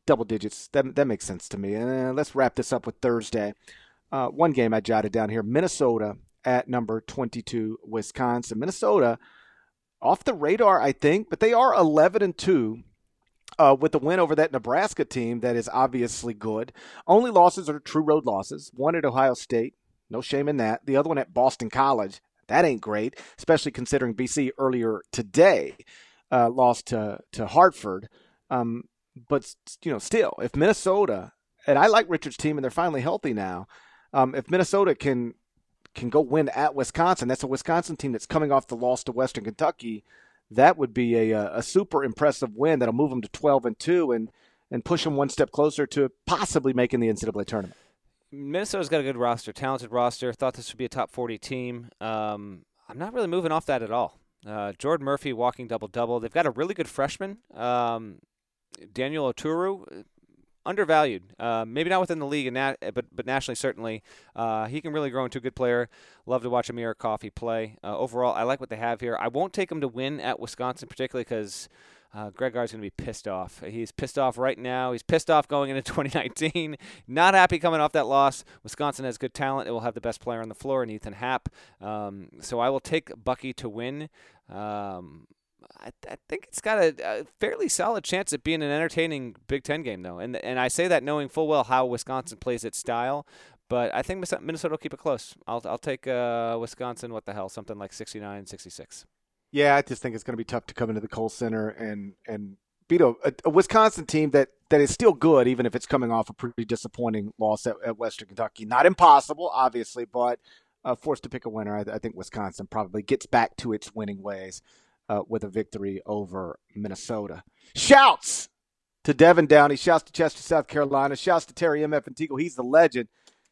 double digits. That that makes sense to me. And uh, let's wrap this up with Thursday. Uh, one game I jotted down here: Minnesota at number 22, Wisconsin. Minnesota off the radar, I think, but they are 11 and two. Uh, with the win over that Nebraska team that is obviously good. Only losses are true road losses. One at Ohio State, no shame in that. The other one at Boston College, that ain't great, especially considering BC earlier today uh, lost to to Hartford. Um, but you know, still, if Minnesota and I like Richard's team and they're finally healthy now, um, if Minnesota can can go win at Wisconsin, that's a Wisconsin team that's coming off the loss to Western Kentucky. That would be a, a super impressive win that'll move them to twelve and two and and push them one step closer to possibly making the NCAA tournament. Minnesota's got a good roster, talented roster. Thought this would be a top 40 team. Um, I'm not really moving off that at all. Uh, Jordan Murphy walking double double. They've got a really good freshman. Um, Daniel Oturu, uh, undervalued. Uh, maybe not within the league, and nat- but but nationally certainly. Uh, he can really grow into a good player. Love to watch Amir Coffey play. Uh, overall, I like what they have here. I won't take him to win at Wisconsin, particularly because. Uh, Greg Gard's going to be pissed off. He's pissed off right now. He's pissed off going into (laughs) 2019. Not happy coming off that loss. Wisconsin has good talent. It will have the best player on the floor in Ethan Happ. Um, so I will take Bucky to win. Um, I, I think it's got a, a, fairly solid chance of being an entertaining Big Ten game, though. And and I say that knowing full well how Wisconsin plays its style. But I think Minnesota will keep it close. I'll I'll take uh, Wisconsin. What the hell? Something like 69, 66. Yeah, I just think it's going to be tough to come into the Kohl Center and and beat a, a, Wisconsin team that that is still good, even if it's coming off a pretty disappointing loss at, at Western Kentucky. Not impossible, obviously, but uh, forced to pick a winner. I, I, think Wisconsin probably gets back to its winning ways uh, with a victory over Minnesota. Shouts to Devin Downey. Shouts to Chester, South Carolina. Shouts to Terry M. F. Teagle. He's the legend.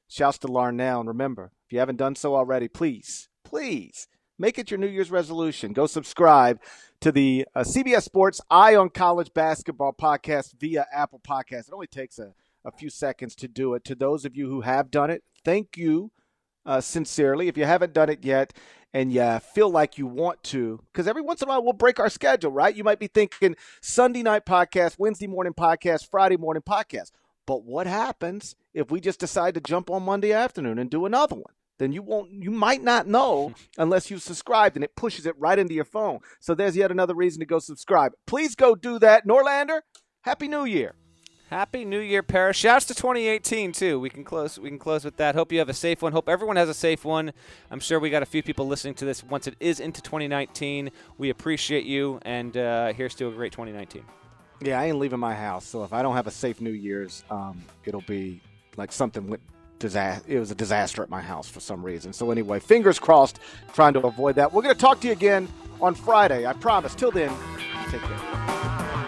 Shouts to Larnell. And remember, if you haven't done so already, please, please make it your New Year's resolution. Go subscribe to the uh, CBS Sports Eye on College Basketball podcast via Apple Podcast. It only takes a, a few seconds to do it. To those of you who have done it, thank you uh, sincerely. If you haven't done it yet and you feel like you want to, because every once in a while we'll break our schedule, right? You might be thinking Sunday night podcast, Wednesday morning podcast, Friday morning podcast. But what happens if we just decide to jump on Monday afternoon and do another one? Then you won't you might not know (laughs) unless you subscribed and it pushes it right into your phone. So there's yet another reason to go subscribe. Please go do that. Norlander, Happy New Year. Happy New Year, Parrish. Shouts to 2018 too. We can close. We can close with that. Hope you have a safe one. Hope everyone has a safe one. I'm sure we got a few people listening to this once it is into 2019. We appreciate you, and uh, here's to a great 2019. Yeah, I ain't leaving my house, so if I don't have a safe New Year's, um, it'll be like something went disaster. It was a disaster at my house for some reason. So anyway, fingers crossed, trying to avoid that. We're to talk to you again on Friday. I promise. Till then, take care.